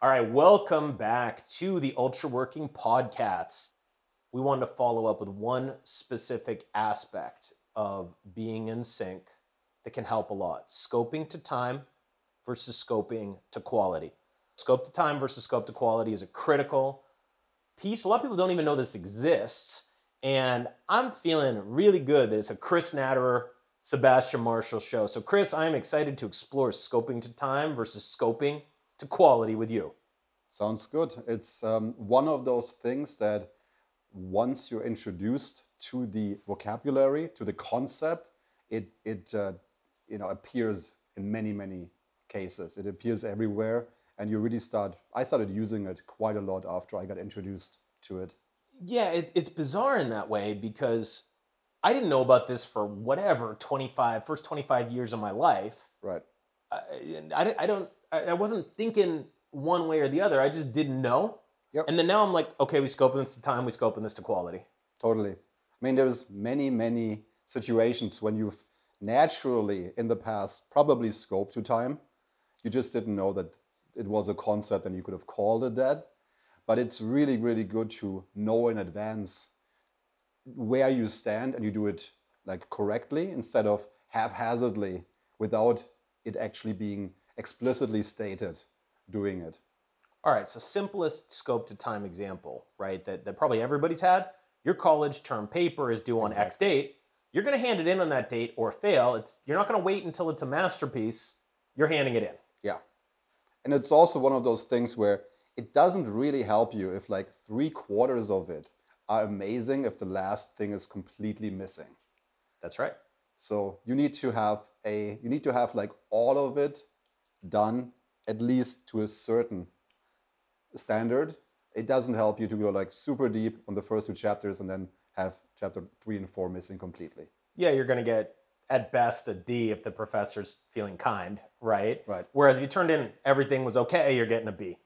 All right, welcome back to the Ultra Working Podcast. We wanted to follow up with one specific aspect of being in sync that can help a lot scoping to time versus scoping to quality. Scope to time versus scope to quality is a critical piece. A lot of people don't even know this exists. And I'm feeling really good that it's a Chris Natterer, Sebastian Marshall show. So, Chris, I'm excited to explore scoping to time versus scoping to quality with you. Sounds good. It's um, one of those things that once you're introduced to the vocabulary, to the concept, it, it uh, you know, appears in many, many cases. It appears everywhere and you really start i started using it quite a lot after i got introduced to it yeah it, it's bizarre in that way because i didn't know about this for whatever 25 first 25 years of my life right I, I, I don't I wasn't thinking one way or the other. I just didn't know. Yep. and then now i'm like okay we scoping this to time we scoping this to quality. Totally. I mean there's many many situations when you've naturally in the past probably scoped to time. You just didn't know that it was a concept and you could have called it that. But it's really, really good to know in advance where you stand and you do it like correctly instead of haphazardly without it actually being explicitly stated doing it. All right, so simplest scope to time example, right? That, that probably everybody's had. Your college term paper is due on exactly. X date. You're going to hand it in on that date or fail. It's you're not going to wait until it's a masterpiece. You're handing it in. Yeah. And it's also one of those things where it doesn't really help you if like three quarters of it are amazing if the last thing is completely missing. That's right. So you need to have a you need to have like all of it done at least to a certain standard. It doesn't help you to go like super deep on the first two chapters and then have chapter three and four missing completely. Yeah, you're gonna get at best a D if the professor's feeling kind, right? Right. Whereas if you turned in everything was okay, you're getting a B.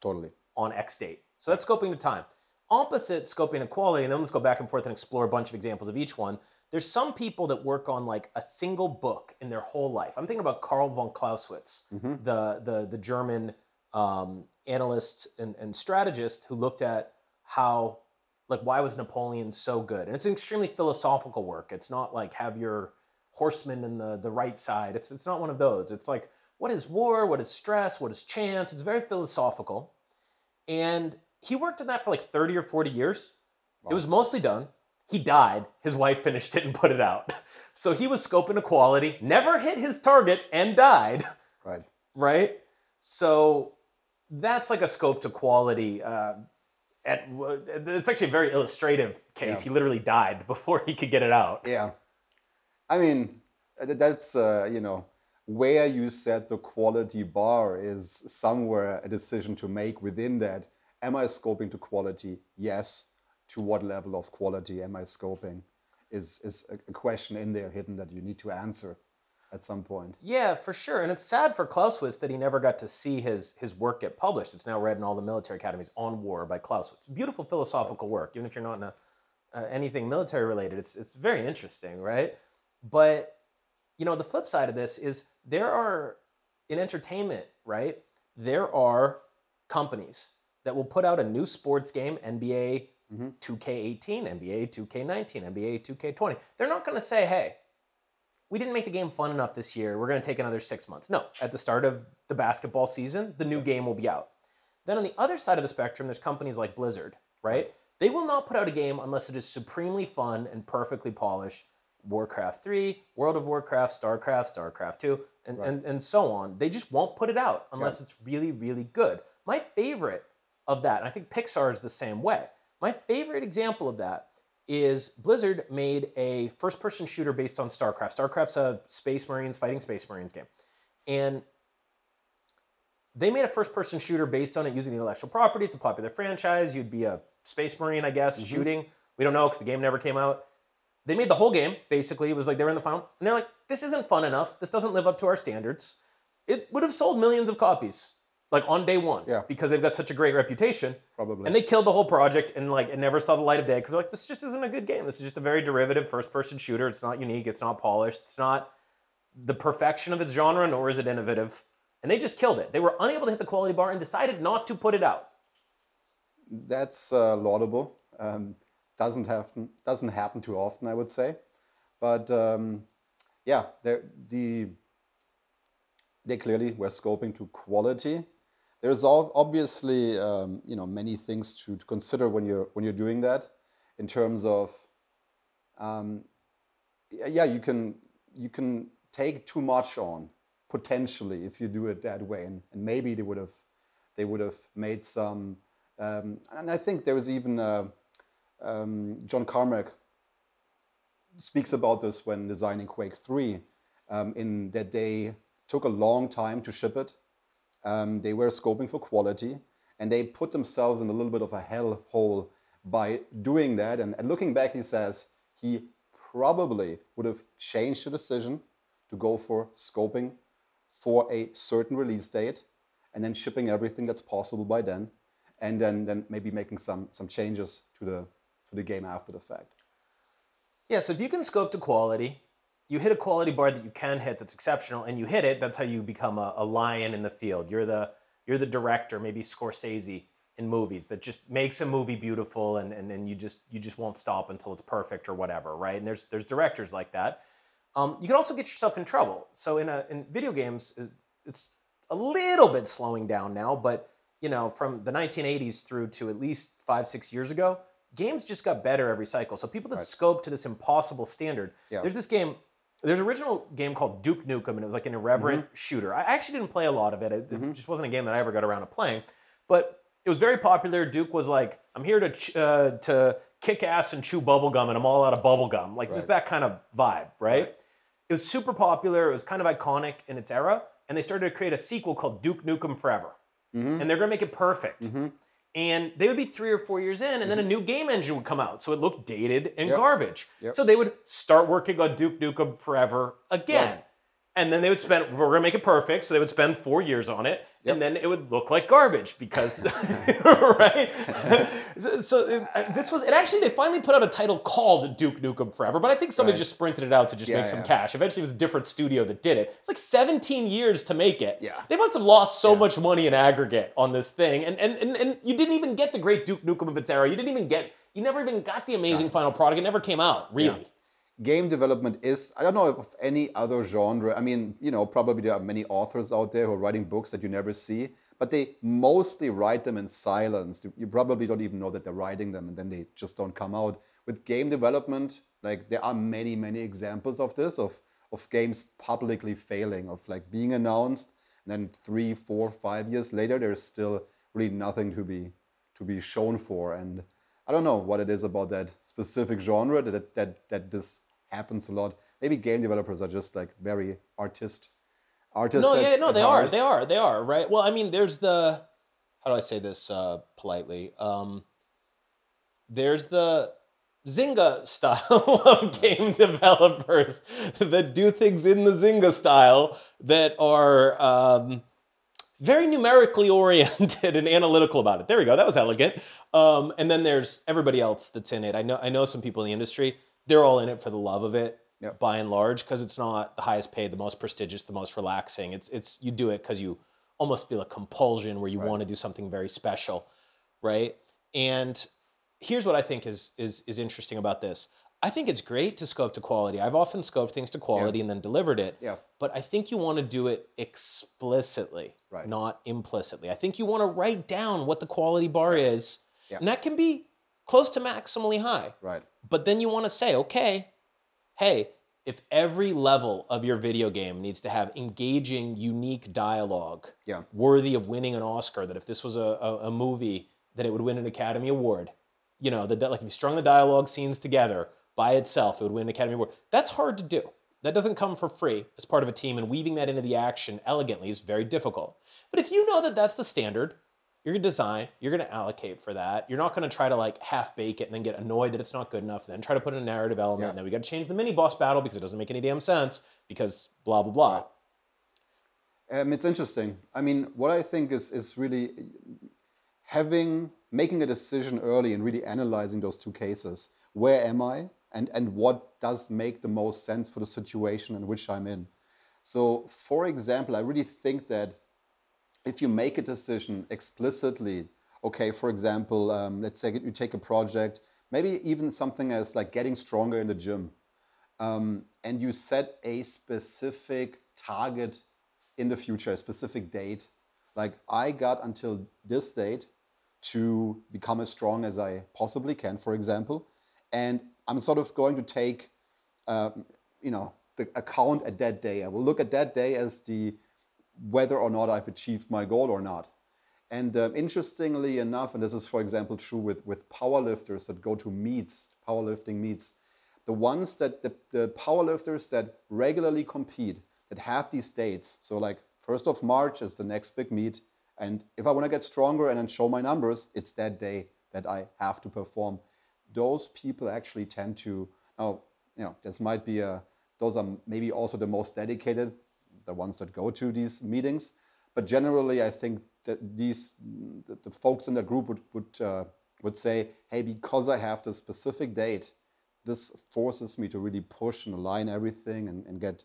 Totally. On X date. So that's scoping to time. Opposite scoping to quality, and then let's go back and forth and explore a bunch of examples of each one. There's some people that work on like a single book in their whole life. I'm thinking about Karl von Clausewitz, mm-hmm. the, the, the German um, analyst and, and strategist who looked at how like why was Napoleon so good? And it's an extremely philosophical work. It's not like have your horseman in the, the right side. It's it's not one of those. It's like what is war? What is stress? What is chance? It's very philosophical. And he worked on that for like 30 or 40 years. Wow. It was mostly done. He died. His wife finished it and put it out. So he was scoping equality, never hit his target, and died. Right. Right? So that's like a scope to quality uh, at it's actually a very illustrative case. Yeah. He literally died before he could get it out. Yeah, I mean that's uh, you know where you set the quality bar is somewhere a decision to make within that. Am I scoping to quality? Yes. To what level of quality am I scoping? Is is a question in there hidden that you need to answer at some point. Yeah, for sure. And it's sad for Clausewitz that he never got to see his his work get published. It's now read in all the military academies on war by Clausewitz. Beautiful philosophical work, even if you're not in a, uh, anything military related. It's it's very interesting, right? But you know, the flip side of this is there are in entertainment, right? There are companies that will put out a new sports game, NBA mm-hmm. 2K18, NBA 2K19, NBA 2K20. They're not going to say, "Hey, we didn't make the game fun enough this year. We're going to take another six months. No, at the start of the basketball season, the new game will be out. Then on the other side of the spectrum, there's companies like Blizzard, right? They will not put out a game unless it is supremely fun and perfectly polished. Warcraft 3, World of Warcraft, StarCraft, StarCraft 2, and, right. and, and so on. They just won't put it out unless yeah. it's really, really good. My favorite of that, and I think Pixar is the same way, my favorite example of that is Blizzard made a first person shooter based on StarCraft. StarCraft's a Space Marines fighting Space Marines game. And they made a first person shooter based on it using the intellectual property. It's a popular franchise. You'd be a Space Marine, I guess, mm-hmm. shooting. We don't know because the game never came out. They made the whole game, basically. It was like they were in the final. And they're like, this isn't fun enough. This doesn't live up to our standards. It would have sold millions of copies like on day one yeah. because they've got such a great reputation. Probably. And they killed the whole project and like it never saw the light of day because like this just isn't a good game. This is just a very derivative first person shooter. It's not unique. It's not polished. It's not the perfection of its genre, nor is it innovative. and they just killed it. They were unable to hit the quality bar and decided not to put it out. That's uh, laudable. Um, doesn't happen doesn't happen too often, I would say. But um, yeah, the they clearly were scoping to quality. There's obviously um, you know many things to, to, consider when you're when you're doing that, in terms of um, yeah you can you can take too much on potentially if you do it that way, and, and maybe they would have they would have made some. Um, and I think there was even uh, um, John Carmack speaks about this when designing Quake 3, um, in that they took a long time to ship it. Um, they were scoping for quality, and they put themselves in a little bit of a hell hole by doing that. And, and looking back, he says he probably would have changed the decision to go for scoping for a certain release date and then shipping everything that's possible by then and then, then maybe making some, some changes to the, to the game after the fact. Yeah, so if you can scope to quality, you hit a quality bar that you can hit that's exceptional, and you hit it, that's how you become a, a lion in the field. You're the you're the director, maybe Scorsese in movies that just makes a movie beautiful and, and, and you just you just won't stop until it's perfect or whatever, right? And there's there's directors like that. Um, you can also get yourself in trouble. So in a in video games, it's a little bit slowing down now, but you know, from the 1980s through to at least five six years ago, games just got better every cycle. So people that right. scope to this impossible standard. Yeah. There's this game. There's an original game called Duke Nukem, and it was like an irreverent mm-hmm. shooter. I actually didn't play a lot of it. It, mm-hmm. just wasn't a game that I ever got around to playing. But it was very popular. Duke was like, "I'm here to ch- uh, to kick ass and chew bubblegum, and I'm all out of bubblegum." Like right. just that kind of vibe, right? right? It was super popular. It was kind of iconic in its era, and they started to create a sequel called Duke Nukem Forever, mm-hmm. and they're gonna make it perfect. And they would be three or four years in, and mm-hmm. then a mm-hmm. new game engine would come out, so it looked dated and yep. garbage. Yep. So they would start working on Duke Nukem Forever again. Right and then they would spend we're gonna make it perfect so they would spend four years on it yep. and then it would look like garbage because right? So, so uh, this was it actually they finally put out a title called duke nukem forever but i think somebody right. just sprinted it out to just yeah, make some yeah. cash. Eventually it was a different studio that did it. It's like 17 years to make it. Yeah. They must have lost so yeah. much money in aggregate on this thing and, and and and you didn't even get the great duke nukem of its era. You didn't even get you never even got the amazing final product. It never came out really game development is i don't know of any other genre. I mean you know probably there are many authors out there who are writing books that you never see but they mostly write them in silence. You probably don't even know that they're writing them and then they just don't come out. With game development like there are many many examples of this of of games publicly failing of like being announced and then three four five years later there's still really nothing to be to be shown for. And I don't know what it is about that specific genre that that that this happens a lot. Maybe game developers are just like very artist artists. No, yeah, no, they heart. are, they are, they are, right? Well, I mean, there's the how do I say this uh, politely? Um, there's the Zynga style of game developers that do things in the Zynga style that are um, very numerically oriented and analytical about it. There we go. That was elegant. Um, and then there's everybody else that's in it. I know I know some people in the industry they're all in it for the love of it yep. by and large because it's not the highest paid the most prestigious the most relaxing it's it's you do it because you almost feel a compulsion where you right. want to do something very special right and here's what i think is is is interesting about this i think it's great to scope to quality i've often scoped things to quality yeah. and then delivered it yeah. but i think you want to do it explicitly right. not implicitly i think you want to write down what the quality bar right. is yeah. and that can be close to maximally high right but then you want to say, okay, hey, if every level of your video game needs to have engaging, unique dialogue, yeah. worthy of winning an Oscar, that if this was a, a, a movie, that it would win an Academy Award. You know, the, like if you strung the dialogue scenes together by itself, it would win an Academy Award. That's hard to do. That doesn't come for free as part of a team, and weaving that into the action elegantly is very difficult. But if you know that that's the standard, you're gonna design, you're gonna allocate for that. You're not gonna try to like half bake it and then get annoyed that it's not good enough, then try to put in a narrative element, yeah. and then we gotta change the mini boss battle because it doesn't make any damn sense because blah blah blah. Um, it's interesting. I mean, what I think is is really having making a decision early and really analyzing those two cases. Where am I? And and what does make the most sense for the situation in which I'm in? So, for example, I really think that if you make a decision explicitly, okay, for example, um, let's say you take a project, maybe even something as like getting stronger in the gym, um, and you set a specific target in the future, a specific date. Like I got until this date to become as strong as I possibly can, for example, and I'm sort of going to take, um, you know, the account at that day. I will look at that day as the whether or not I've achieved my goal or not. And um, interestingly enough, and this is, for example, true with, with powerlifters that go to meets, powerlifting meets, the ones that the, the powerlifters that regularly compete, that have these dates, so like 1st of March is the next big meet, and if I want to get stronger and then show my numbers, it's that day that I have to perform. Those people actually tend to, now, you know, this might be a, those are maybe also the most dedicated, the ones that go to these meetings. But generally, I think that these the, the folks in the group would would uh, would say, hey, because I have this specific date, this forces me to really push and align everything and, and get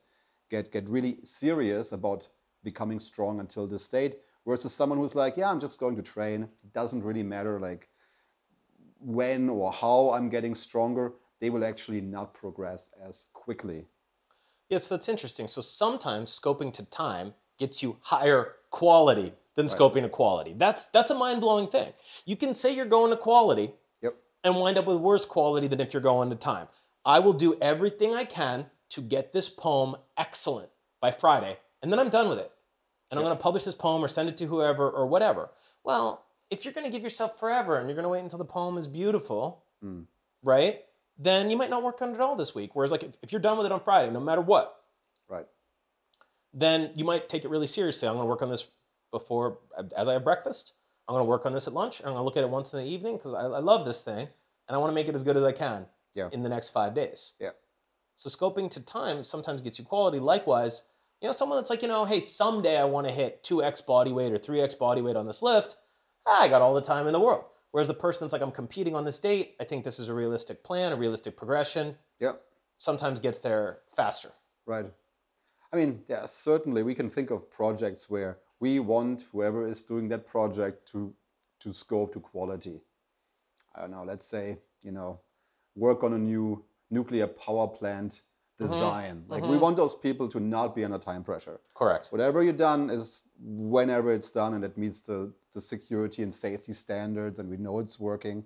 get get really serious about becoming strong until this date. Versus someone who's like, yeah, I'm just going to train. It doesn't really matter like when or how I'm getting stronger. They will actually not progress as quickly. Yes, that's interesting. So sometimes scoping to time gets you higher quality than Right. scoping to quality. That's that's a mind-blowing thing. You can say you're going to quality Yep. and wind up with worse quality than if you're going to time. I will do everything I can to get this poem excellent by Friday, and then I'm done with it. And I'm going to publish this poem or send it to whoever or whatever. Well, if you're going to give yourself forever and you're going to wait until the poem is beautiful, Mm. right? Then you might not work on it at all this week. Whereas, like, if, if you're done with it on Friday, no matter what, Right. then you might take it really seriously. I'm going to work on this before, as I have breakfast. I'm going to work on this at lunch. And I'm going to look at it once in the evening because I, I love this thing and I want to make it as good as I can Yeah. in the next five days. Yeah. So scoping to time sometimes gets you quality. Likewise, you know, someone that's like, you know, hey, someday I want to hit 2x body weight or 3x body weight on this lift. Ah, I got all the time in the world. Whereas the person that's like, I'm competing on this date, I think this is a realistic plan, a realistic progression, Yep. sometimes gets there faster. Right. I mean, yeah, certainly we can think of projects where we want whoever is doing that project to to scope to quality. I don't know, let's say, you know, work on a new nuclear power plant design. Like we mhm. want those people to not be under time pressure. Correct. Whatever you've done is whenever it's done and it meets the, the security and safety standards and we know it's working.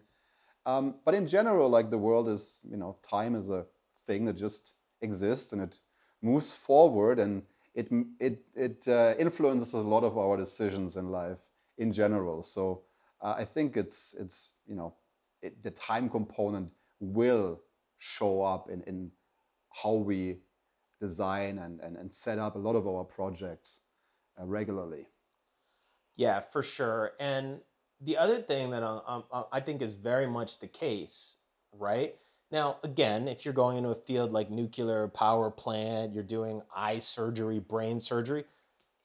Um, but in general, like the world is, you know, time is a thing that just exists and it moves forward and it it it uh, influences a lot of our decisions in life in general. So uh, I think it's it's you know it, the time component will show up in in how we design and, and, and set up a lot of our projects uh, regularly. Yeah, for sure. And the other thing that uh, um, uh, I think is very much the case, right? Now, again, if you're going into a field like nuclear power plant, you're doing eye surgery, brain surgery,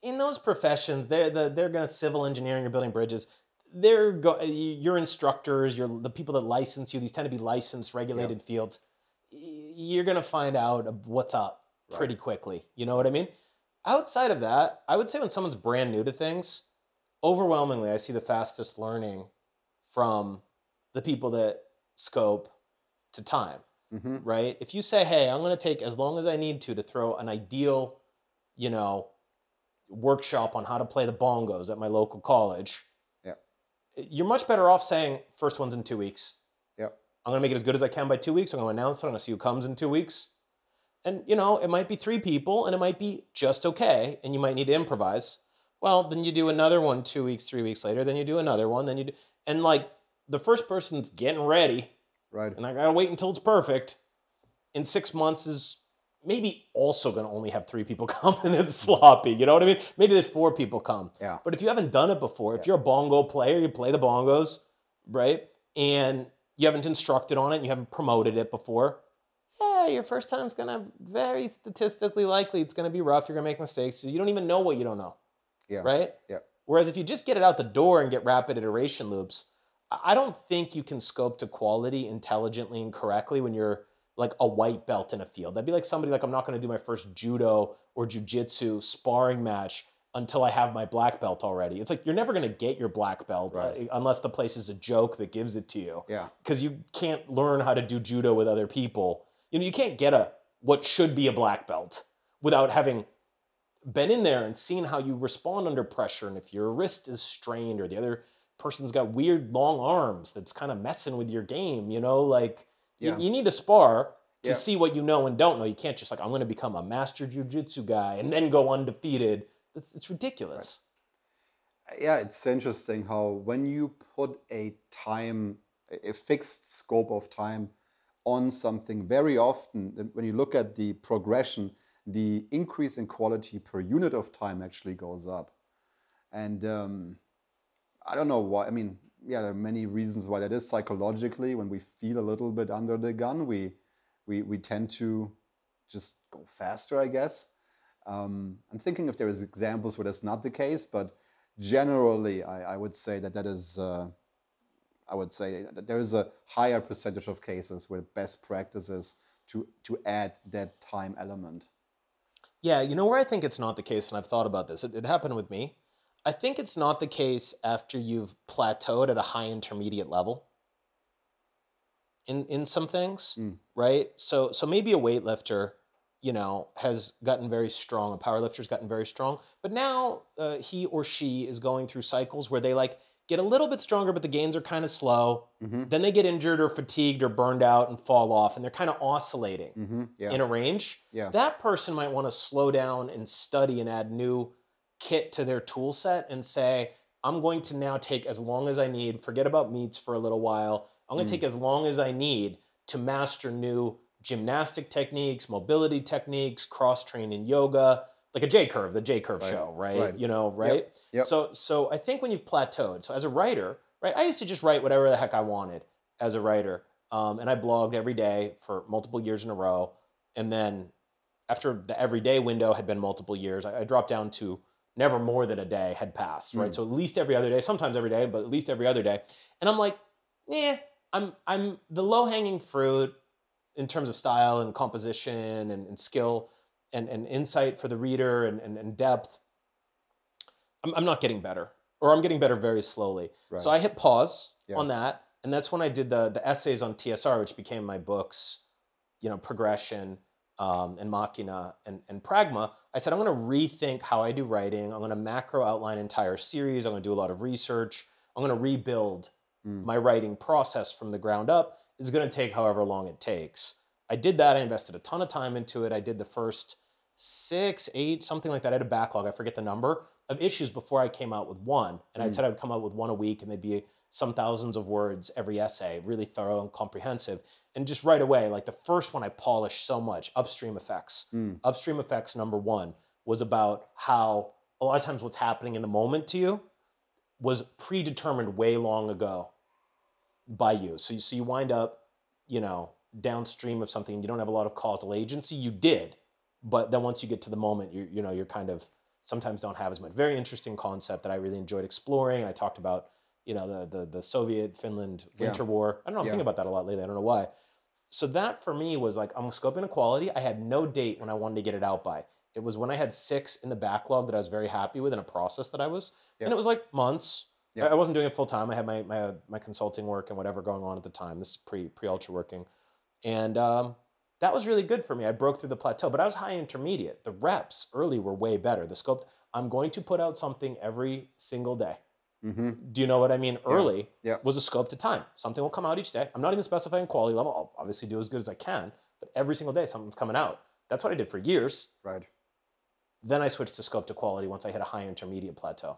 in those professions, they're the, they're going to civil engineering, you're building bridges. They're go, your instructors, your the people that license you. These tend to be licensed, regulated fields. You're going to find out what's up pretty quickly. You know what I mean? Outside of that, I would say when someone's brand new to things, overwhelmingly, I see the fastest learning from the people that scope to time, hmm right? If you say, hey, I'm going to take as long as I need to to throw an ideal, you know, workshop on how to play the bongos at my local college, Yeah. you're much better off saying, first one's in two weeks. I'm going to make it as good as I can by two weeks. I'm going to announce it. I'm going to see who comes in two weeks. And, you know, it might be three people and it might be just okay. And you might need to improvise. Well, then you do another one two weeks, three weeks later. Then you do another one. Then you do, and like the first person's getting ready Right. and I got to wait until it's perfect. In six months is maybe also going to only have three people come and it's sloppy. You know what I mean? Maybe there's four people come. Yeah. But if you haven't done it before, if you're a bongo player, you play the bongos, right? And you haven't instructed on it, you haven't promoted it before. Yeah, your first time's gonna very statistically likely it's gonna be rough. You're gonna make mistakes. So you don't even know what you don't know, Yeah. right? Yeah. Whereas if you just get it out the door and get rapid iteration loops, I don't think you can scope to quality intelligently and correctly when you're like a white belt in a field. That'd be like somebody like I'm not to do my first judo or jujitsu sparring match until I have my black belt already. It's like you're never going to get your black belt uh, Right. unless the place is a joke that gives it to you Yeah. because you can't learn how to do judo with other people. You know, you can't get a what should be a black belt without having been in there and seen how you respond under pressure and if your wrist is strained or the other person's got weird long arms that's kind of messing with your game, you know, like you- Yeah. you, need to spar to Yeah. see what you know and don't know. You can't just like I'm going to become a master jujitsu guy and then go undefeated. It's it's ridiculous. yeah, it's interesting how when you put a time, a fixed scope of time on something, very often when you look at the progression, the increase in quality per unit of time actually goes up. And um, I don't know why. I mean, yeah, there are many reasons why that is. Psychologically, when we feel a little bit under the gun, we we we tend to just go faster, I guess. Um, I'm thinking if there is examples where that's not the case, but generally, I, I would say that that is. Uh, I would say that there is a higher percentage of cases where best practice is to to add that time element. Yeah, you know where I think it's not the case, and I've thought about this. It, it happened with me. I think it's not the case after you've plateaued at a high intermediate level. In in some things, Mm. right? So so maybe a weightlifter, you know, has gotten very strong. A powerlifter's gotten very strong, but now uh, he or she is going through cycles where they like get a little bit stronger, but the gains are kind of slow. Mm-hmm. Then they get injured or fatigued or burned out and fall off, and they're kind of oscillating Mm-hmm. Yeah. in a range yeah. that person might want to slow down and study and add new kit to their tool set and say i'm going to now take as long as i need forget about meets for a little while i'm going to Mm. take as long as i need to master new gymnastic techniques mobility techniques cross training yoga like a j curve the j curve Right, show right? right. you know right yep. so so i think when you've plateaued so as a writer right i used to just write whatever the heck i wanted as a writer um, and i blogged every day for multiple years in a row and then after the everyday window had been multiple years, I, I dropped down to never more than a day had passed, right? Mm. So at least every other day, sometimes every day, but at least every other day. And I'm like, yeah, I'm I'm the low hanging fruit in terms of style and composition and, and skill and, and insight for the reader and, and, and depth. I'm, I'm not getting better, or I'm getting better very slowly. Right. So I hit pause Yeah. on that, and that's when I did the the essays on TSR, which became my books, you know, progression um, and Machina and, and Pragma. I said I'm going to rethink how I do writing. I'm going to macro outline entire series. I'm going to do a lot of research. I'm going to rebuild Mm. my writing process from the ground up. It's going to take however long it takes. I did that. I invested a ton of time into it. I did the first six, eight, something like that. I had a backlog. I forget the number of issues before I came out with one. And I Mm. said I would come out with one a week, and they'd be some thousands of words every essay, really thorough and comprehensive. And just right away, like the first one I polished so much, upstream effects. Mm. Upstream effects number one was about how a lot of times what's happening in the moment to you was predetermined way long ago by you. So you, so you wind up, you know, downstream of something. You don't have a lot of causal agency. You did, but then once you get to the moment, you you know you're kind of sometimes don't have as much. Very interesting concept that I really enjoyed exploring. I talked about you know the the, the Soviet Finland Yeah. Winter War. I don't know. I'm Yeah. thinking about that a lot lately. I don't know why. So that for me was like I'm scoping equality. I had no date when I wanted to get it out by. It was when I had six in the backlog that I was very happy with in a process that I was, and it was like months. Yeah. I wasn't doing it full time. I had my, my my consulting work and whatever going on at the time. This is pre pre ultra working, and um, that was really good for me. I broke through the plateau, but I was high intermediate. The reps early were way better. The scope. I'm going to put out something every single day. Mm-hmm. Do you know what I mean? Early Yeah. was a scope to time. Something will come out each day. I'm not even specifying quality level. I'll obviously do as good as I can, but every single day something's coming out. That's what I did for years. Right. Then I switched to scope to quality once I hit a high intermediate plateau.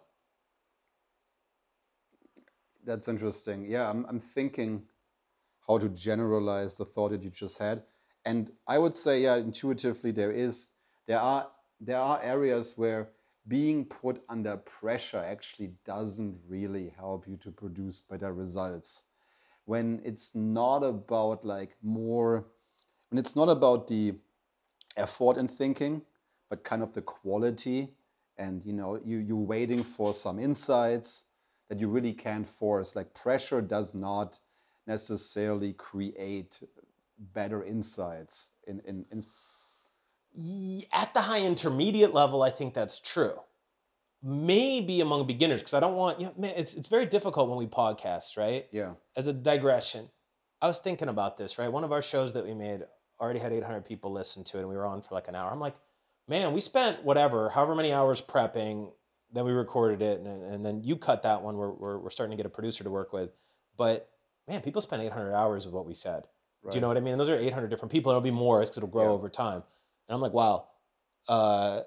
That's interesting. Yeah, I'm, I'm thinking how to generalize the thought that you just had. And I would say, yeah, intuitively there is there are there are areas where being put under pressure actually doesn't really help you to produce better results. When it's not about like more when it's not about the effort in thinking, but kind of the quality and you know you you're waiting for some insights that you really can't force like pressure does not necessarily create better insights in in, in At the high intermediate level, I think that's true. maybe among beginners because I don't want you know, man, it's it's very difficult when we podcast, right? Yeah. As a digression, I was thinking about this, right? One of our shows that we made already had 800 people listen to it, and we were on for like an hour. I'm like, man, we spent whatever, however many hours prepping, then we recorded it, and, and then you cut that one. We're, we're, we're starting to get a producer to work with. But man, people spend 800 hours of what we said. Do you know what I mean? And those are 800 different people. It'll be more because it'll grow Yeah. over time. And I'm like, wow, uh,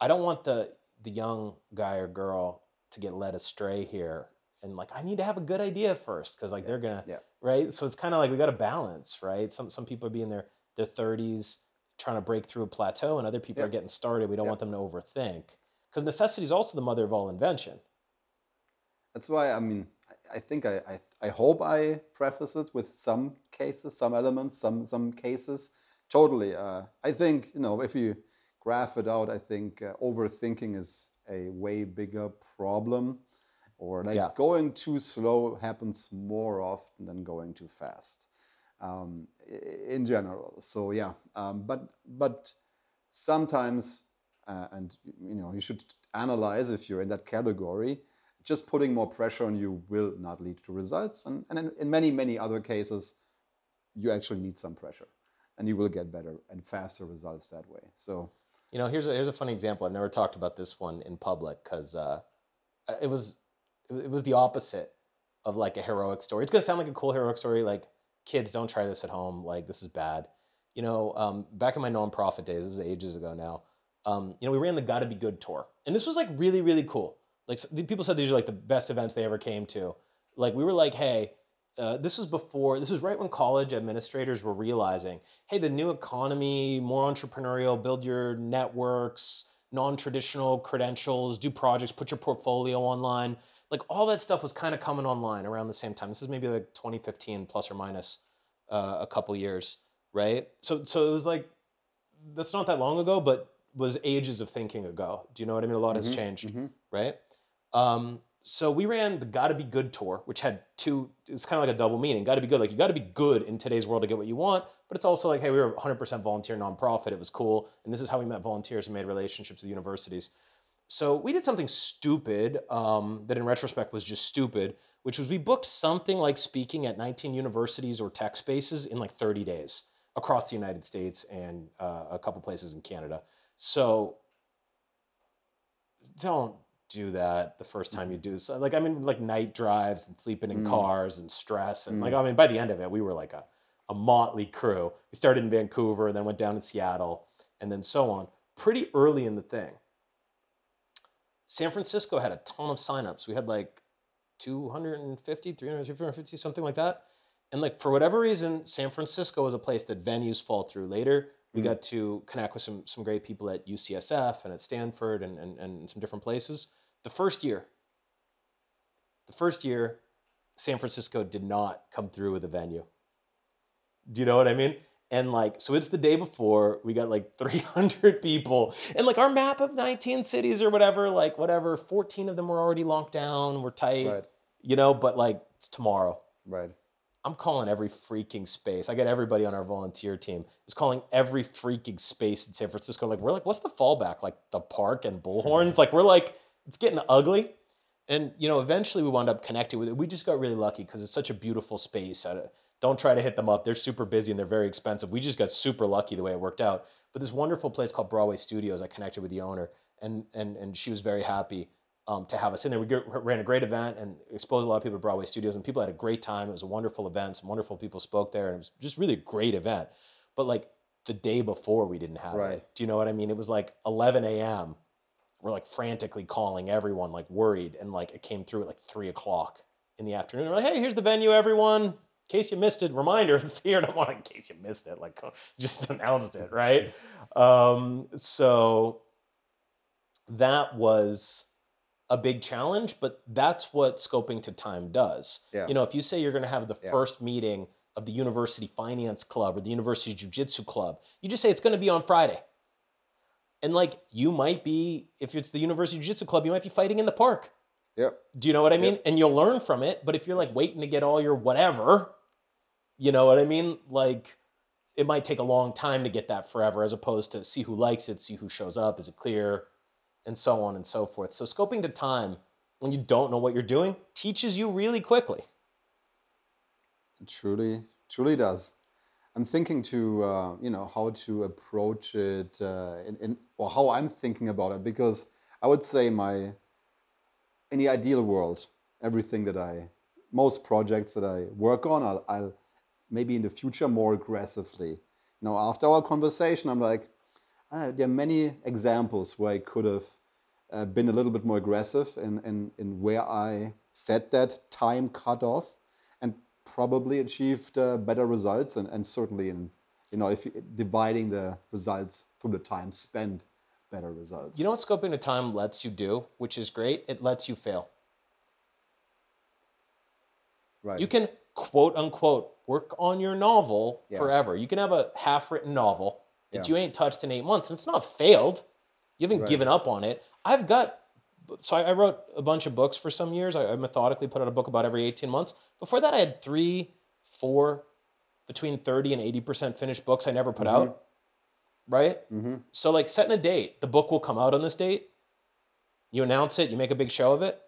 I don't want the the young guy or girl to get led astray here. And like, I need to have a good idea first because like they're gonna Yeah. right. So it's kind of like we got to balance, right? Some some people be in their their 30s trying to break through a plateau, and other people Yeah. are getting started. We don't Yeah. want them to overthink because necessity is also the mother of all invention. That's why I mean I, think I, I I hope I preface it with some cases, some elements, some some cases. Totally. Uh, I think you know if you graph it out, I think uh, overthinking is a way bigger problem, or like Yeah. going too slow happens more often than going too fast, um, in general. So yeah, um, but but sometimes, uh, and you know you should analyze if you're in that category just putting more pressure on you will not lead to results. And, and in, in many, many other cases, you actually need some pressure and you will get better and faster results that way. So, You know, here's a here's a funny example. I've never talked about this one in public because uh, it was it was the opposite of like a heroic story. It's gonna sound like a cool heroic story. Like kids, don't try this at home. Like this is bad. You know, um, back in my nonprofit days, this is ages ago now. Um, you know, we ran the Gotta Be Good tour, and this was like really really cool. Like people said these are like the best events they ever came to. Like we were like, hey. Uh, this was before. This is right when college administrators were realizing, hey, the new economy, more entrepreneurial, build your networks, non-traditional credentials, do projects, put your portfolio online. Like all that stuff was kind of coming online around the same time. This is maybe like 2015 plus or minus uh, a couple years, right? So so it was like that's not that long ago, but was ages of thinking ago. Do you know what I mean? A lot has Mhm, changed, mhm. right? Um, so we ran the Gotta Be Good tour, which had two. It's kind of like a double meaning. Got to be good. Like you got to be good in today's world to get what you want, but it's also like, hey, we were 100% volunteer nonprofit. It was cool, and this is how we met volunteers and made relationships with universities. So we did something stupid um, that, in retrospect, was just stupid, which was we booked something like speaking at 19 universities or tech spaces in like 30 days across the United States and uh, a couple places in Canada. So don't do that the first time you do so like i mean like night drives and sleeping in Mm. cars and stress and like Mm. i mean by the end of it we were like a, a motley crew. We started in vancouver and then went down to seattle and then so on. Pretty early in the thing san francisco had a ton of signups. We had like 250 300 350 something like that. And like for whatever reason san francisco is a place that venues fall through later we Mm. got to connect with some some great people at ucsf and at stanford and, and, and some different places. The first year the first year san francisco did not come through with a venue. Do you know what i mean? And like so it's the day before we got like 300 people. And like our map of 19 cities or whatever like whatever 14 of them were already locked down we're tight Right, you know but like it's tomorrow. Right. I'm calling every freaking space. I got everybody on our volunteer team is calling every freaking space in San Francisco. Like we're like, what's the fallback? Like the park and bullhorns? Like we're like, it's getting ugly. And you know, eventually we wound up connecting with it. We just got really lucky because it's such a beautiful space. I don't- don't try to hit them up. They're super busy and they're very expensive. We just got super lucky the way it worked out. But this wonderful place called Broadway Studios, I connected with the owner, and and and she was very happy um, to have us in there. We get, ran a great event and exposed a lot of people to Broadway Studios, and people had a great time. It was a wonderful event. Some wonderful people spoke there, and it was just really a great event. But like the day before, we didn't have Right. it. Do you know what I mean? It was like 11 a.m. We're like frantically calling everyone, like worried, and like it came through at like three o'clock in the afternoon. We're like, hey, here's the venue, everyone. In case you missed it, reminder, it's here. I'm in case you missed it, like just announced it, right? Um, so that was a big challenge, but that's what scoping to time does. Yeah. You know, if you say you're going to have the Yeah. first meeting of the university finance club or the university jiu-jitsu club, you just say it's going to be on Friday. And like you might be, if it's the university jiu-jitsu club, you might be fighting in the park. Yep. Do you know what I mean? And you'll learn from it. But if you're like waiting to get all your whatever, you know what I mean? Like it might take a long time to get that forever, as opposed to see who likes it, see who shows up, is it clear, and so on and so forth. So scoping to time when you don't know what you're doing teaches you really quickly. It truly, truly does. I'm thinking to, uh, you know, how to approach it uh, in, in, or how I'm thinking about it because I would say my, in the ideal world, everything that I, most projects that I work on, I'll, I'll maybe in the future more aggressively. You know, after our conversation, I'm like, ah, there are many examples where I could have uh, been a little bit more aggressive in, in, in where I set that time cutoff and probably achieved uh, better results and, and certainly in you know if you- dividing the results through the time spent better results You know what scoping to time lets you do, which is great? It lets you fail. right You can quote unquote work on your novel Yeah. forever. You can have a half written novel that Yeah. you ain't touched in eight months, and it's not failed. You haven't Right. given up on it. I've got so I wrote a bunch of books for some years. I methodically put out a book about every 18 months. Before that, I had three, four, between 30 and 80% finished books I never put out. Right? mm-hmm. So like setting a date, the book will come out on this date. You announce it, you make a big show of it.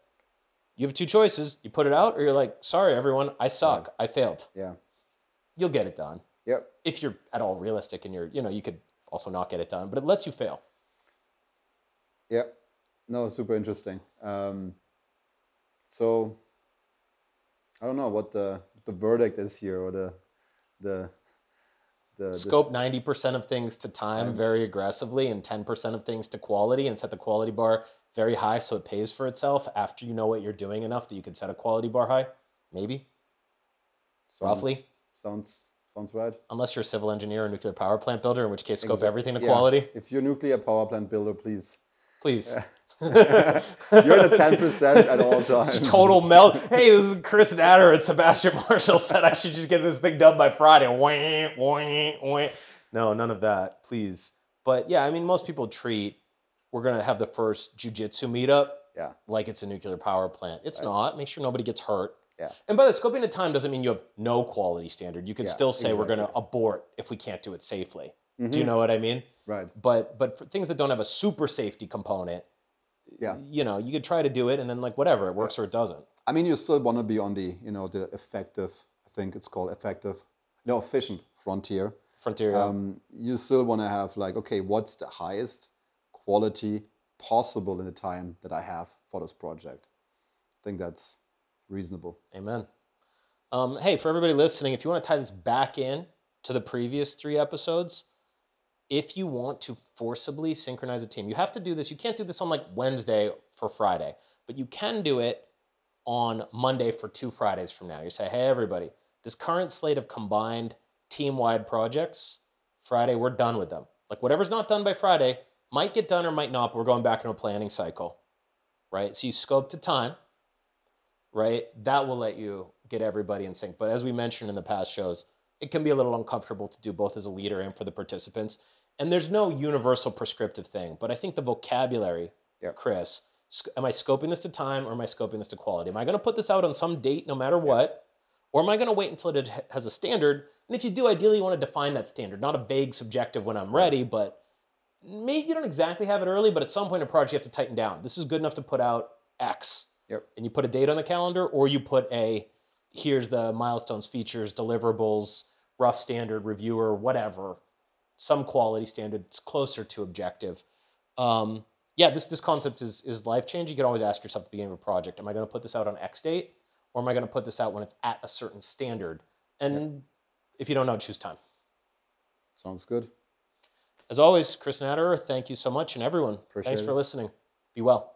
You have two choices. You put it out or you're like, sorry everyone, I suck. I failed. yeah You'll get it done. yep If you're at all realistic and you're, you know, you could also not get it done, but it lets you fail. yep no super interesting um, so i don't know what the the verdict is here or the the the, Scope 90% of things to time very aggressively and 10% of things to quality and set the quality bar very high so it pays for itself after you know what you're doing enough that you can set a quality bar high. Maybe. sounds, roughly. sounds sounds right Unless you're a civil engineer or nuclear power plant builder, in which case scope Exa- everything to yeah. quality. if you're a nuclear power plant builder please Please. You're the 10% at all times. Total melt. Hey, this is Chris Natter and Sebastian Marshall said I should just get this thing done by Friday. No, none of that, please. But yeah, I mean, most people treat we're gonna have the first jujitsu meetup yeah like it's a nuclear power plant. It's not. Make sure nobody gets hurt. Yeah. And by the scoping of time doesn't mean you have no quality standard. You can Yeah, still say we're gonna abort if we can't do it safely. Do Mhm. you know what I mean? right But but for things that don't have a super safety component, yeah you know, you could try to do it and then like whatever, it works or it doesn't. I mean, you still want to be on the, you know, the effective, I think it's called effective, no, efficient frontier. Frontier. yeah. Um, you still want to have like, okay, what's the highest quality possible in the time that I have for this project? I think that's reasonable. Amen. Um, hey, for everybody listening, if you want to tie this back in to the previous three episodes, if you want to forcibly synchronize a team, you have to do this. You can't do this on like Wednesday for Friday, but you can do it on Monday for two Fridays from now. You say, hey, everybody, this current slate of combined team wide projects, Friday, we're done with them. Like whatever's not done by Friday might get done or might not, but we're going back into a planning cycle, right? So you scope to time right? That will let you get everybody in sync. But as we mentioned in the past shows, it can be a little uncomfortable to do both as a leader and for the participants. And there's no universal prescriptive thing, but I think the vocabulary, Yep. Chris, am I scoping this to time or am I scoping this to quality? Am I going to put this out on some date no matter what? Or am I going to wait until it has a standard? And if you do, ideally you want to define that standard, not a vague subjective when I'm ready, but maybe you don't exactly have it early, but at some point in a project you have to tighten down. This is good enough to put out X Yep. and you put a date on the calendar or you put a here's the milestones features deliverables rough standard reviewer whatever some quality standard closer to objective. Um, yeah this this concept is is life changing you can always ask yourself at the beginning of a project am i going to put this out on x date or am i going to put this out when it's at a certain standard? And if you don't know choose time. Sounds good. as always chris natterer thank you so much and everyone thanks Appreciate for listening. Be well